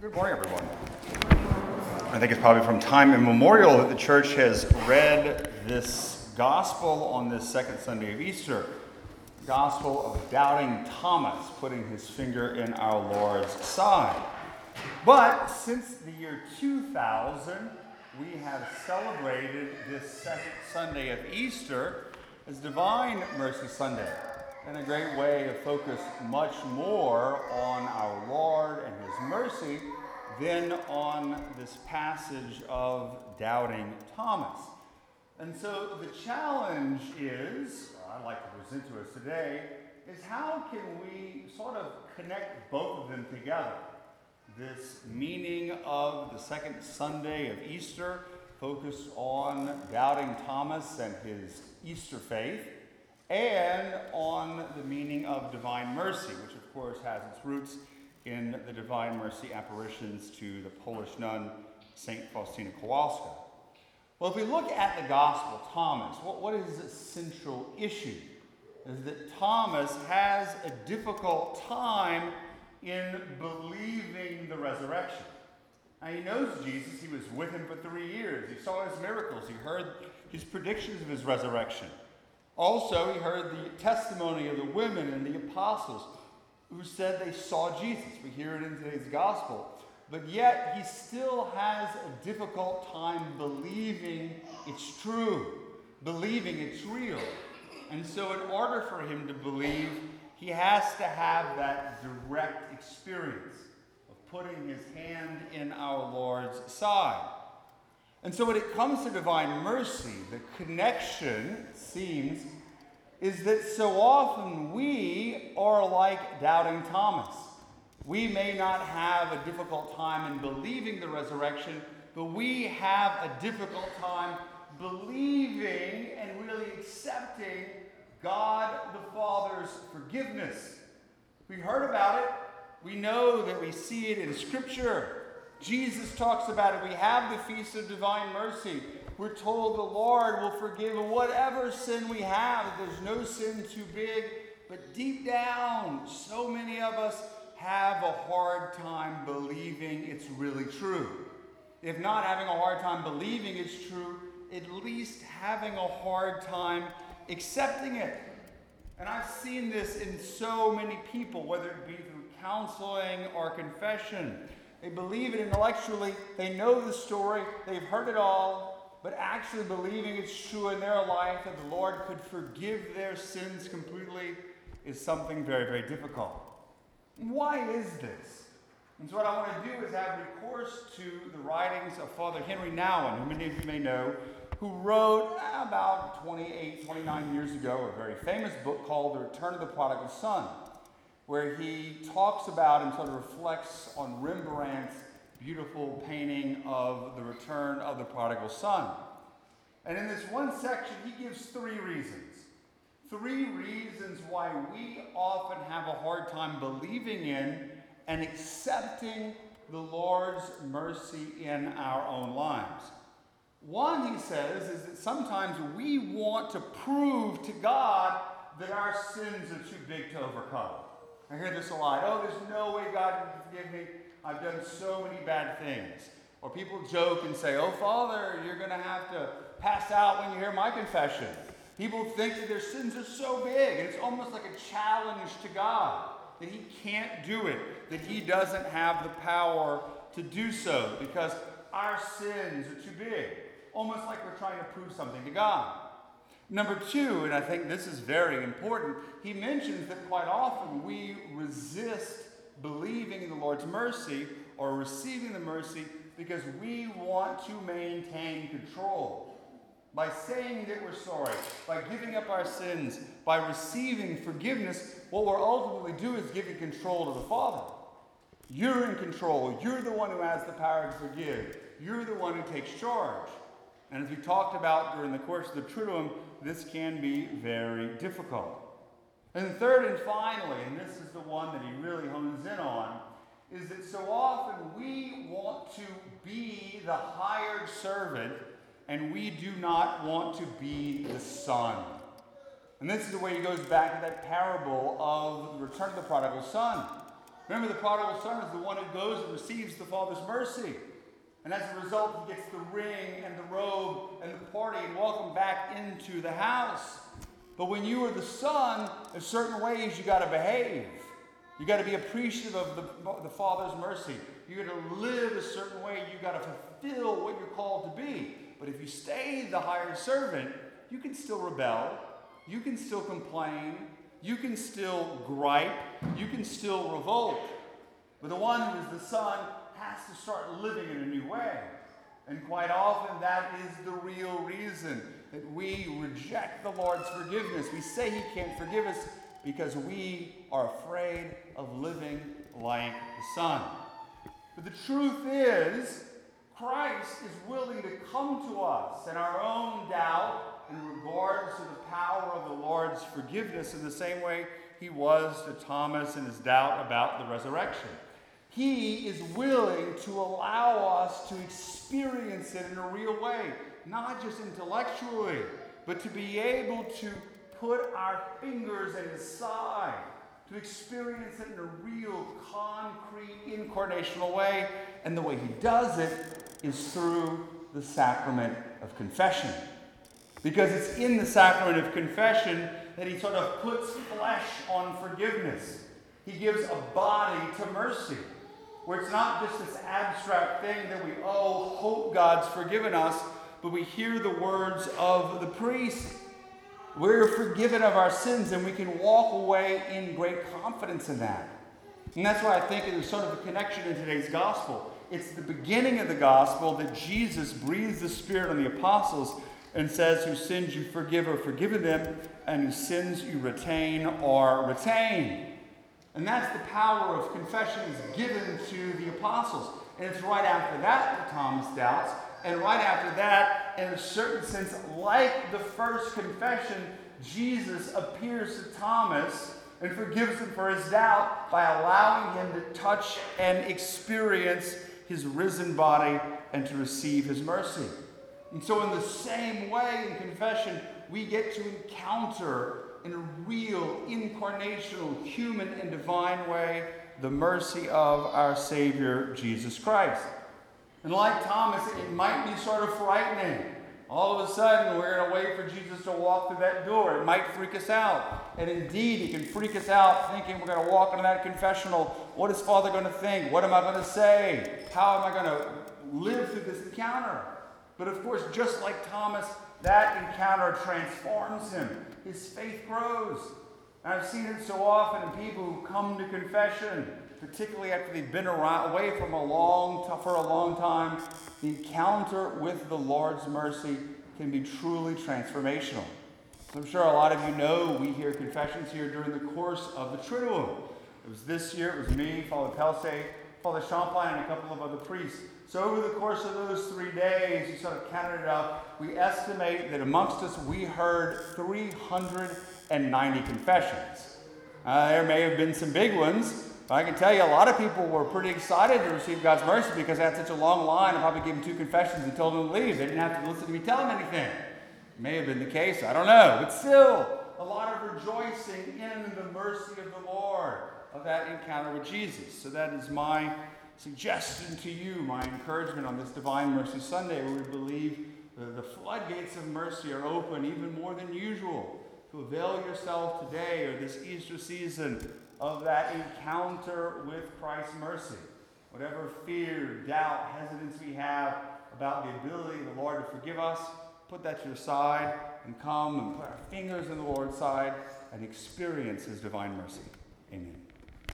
Good morning, everyone. I think it's probably from time immemorial that the church has read this gospel on this second Sunday of Easter. Gospel of doubting Thomas, putting his finger in our Lord's side. But since the year 2000, we have celebrated this second Sunday of Easter as Divine Mercy Sunday and a great way to focus much more on our Lord and His mercy than on this passage of doubting Thomas. And so the challenge is, I'd like to present to us today, is how can we sort of connect both of them together? This meaning of the second Sunday of Easter, focused on doubting Thomas and his Easter faith and on the meaning of divine mercy, which of course has its roots in the divine mercy apparitions to the Polish nun Saint Faustina Kowalska. Well, if we look at the Gospel, Thomas, what, what is the central issue? Is that Thomas has a difficult time in believing the resurrection. Now, he knows Jesus. He was with him for three years. He saw his miracles. He heard his predictions of his resurrection. Also, he heard the testimony of the women and the apostles who said they saw Jesus. We hear it in today's gospel. But yet, he still has a difficult time believing it's true, believing it's real. And so, in order for him to believe, he has to have that direct experience of putting his hand in our Lord's side. And so when it comes to divine mercy, the connection, seems, is that so often we are like doubting Thomas. We may not have a difficult time in believing the resurrection, but we have a difficult time believing and really accepting God the Father's forgiveness. We heard about it. We know that we see it in Scripture. Jesus talks about it. We have the Feast of Divine Mercy. We're told the Lord will forgive whatever sin we have. There's no sin too big. But deep down, so many of us have a hard time believing it's really true. If not having a hard time believing it's true, at least having a hard time accepting it. And I've seen this in so many people, whether it be through counseling or confession. They believe it intellectually, they know the story, they've heard it all, but actually believing it's true in their life that the Lord could forgive their sins completely is something very, very difficult. Why is this? And so, what I want to do is have recourse to the writings of Father Henry Nouwen, who many of you may know, who wrote about 28, 29 years ago a very famous book called The Return of the Prodigal Son where he talks about and sort of reflects on Rembrandt's beautiful painting of the return of the prodigal son. And in this one section, he gives three reasons. Three reasons why we often have a hard time believing in and accepting the Lord's mercy in our own lives. One, he says, is that sometimes we want to prove to God that our sins are too big to overcome. I hear this a lot. Oh, there's no way God can forgive me. I've done so many bad things. Or people joke and say, Oh, Father, you're going to have to pass out when you hear my confession. People think that their sins are so big, and it's almost like a challenge to God that He can't do it, that He doesn't have the power to do so because our sins are too big. Almost like we're trying to prove something to God. Number two, and I think this is very important, he mentions that quite often we resist believing in the Lord's mercy or receiving the mercy because we want to maintain control. By saying that we're sorry, by giving up our sins, by receiving forgiveness, what we're ultimately doing is giving control to the Father. You're in control. You're the one who has the power to forgive. You're the one who takes charge. And as we talked about during the course of the Triduum, this can be very difficult. And third and finally, and this is the one that he really hones in on, is that so often we want to be the hired servant and we do not want to be the son. And this is the way he goes back to that parable of the return of the prodigal son. Remember, the prodigal son is the one who goes and receives the Father's mercy. And as a result, he gets the ring and the robe and the party and welcome back into the house. But when you are the son, there's certain ways you got to behave. You got to be appreciative of the, the Father's mercy. You got to live a certain way. You got to fulfill what you're called to be. But if you stay the hired servant, you can still rebel. You can still complain. You can still gripe. You can still revolt. But the one who is the son has to start living in a new way. And quite often, that is the real reason that we reject the Lord's forgiveness. We say He can't forgive us because we are afraid of living like the Son. But the truth is, Christ is willing to come to us in our own doubt in regards to the power of the Lord's forgiveness in the same way he was to Thomas in his doubt about the resurrection. He is willing to allow us to experience it in a real way, not just intellectually, but to be able to put our fingers in his side, to experience it in a real, concrete, incarnational way. And the way he does it is through the sacrament of confession. Because it's in the sacrament of confession that he sort of puts flesh on forgiveness. He gives a body to mercy where it's not just this abstract thing that we, oh, hope God's forgiven us, but we hear the words of the priest. We're forgiven of our sins, and we can walk away in great confidence in that. And that's why I think there's sort of a connection in today's gospel. It's the beginning of the gospel that Jesus breathes the Spirit on the apostles and says, Whose sins you forgive are forgiven them, and whose sins you retain are retained. And that's the power of confession is given to the apostles. And it's right after that that Thomas doubts. And right after that, in a certain sense, like the first confession, Jesus appears to Thomas and forgives him for his doubt by allowing him to touch and experience his risen body and to receive his mercy. And so, in the same way, in confession, we get to encounter in a real, incarnational, human, and divine way the mercy of our Savior, Jesus Christ. And like Thomas, it might be sort of frightening. All of a sudden, we're going to wait for Jesus to walk through that door. It might freak us out. And indeed, it can freak us out thinking we're going to walk into that confessional. What is Father going to think? What am I going to say? How am I going to live through this encounter? But of course, just like Thomas, that encounter transforms him. His faith grows. And I've seen it so often in people who come to confession, particularly after they've been away from a long for a long time. The encounter with the Lord's mercy can be truly transformational. So I'm sure a lot of you know we hear confessions here during the course of the Triduum. It was this year, it was me, Father Pelsey, Father Champlain, and a couple of other priests. So, over the course of those three days, you sort of counted it up. We estimate that amongst us, we heard 390 confessions. Uh, there may have been some big ones, but I can tell you a lot of people were pretty excited to receive God's mercy because they had such a long line. I probably gave them two confessions and told them to leave. They didn't have to listen to me tell them anything. It may have been the case, I don't know. But still, a lot of rejoicing in the mercy of the Lord, of that encounter with Jesus. So, that is my suggestion to you, my encouragement on this Divine Mercy Sunday, where we believe the, the floodgates of mercy are open even more than usual. To avail yourself today or this Easter season of that encounter with Christ's mercy. Whatever fear, doubt, hesitance we have about the ability of the Lord to forgive us, put that to your side and come and put our fingers in the Lord's side and experience His divine mercy. Amen.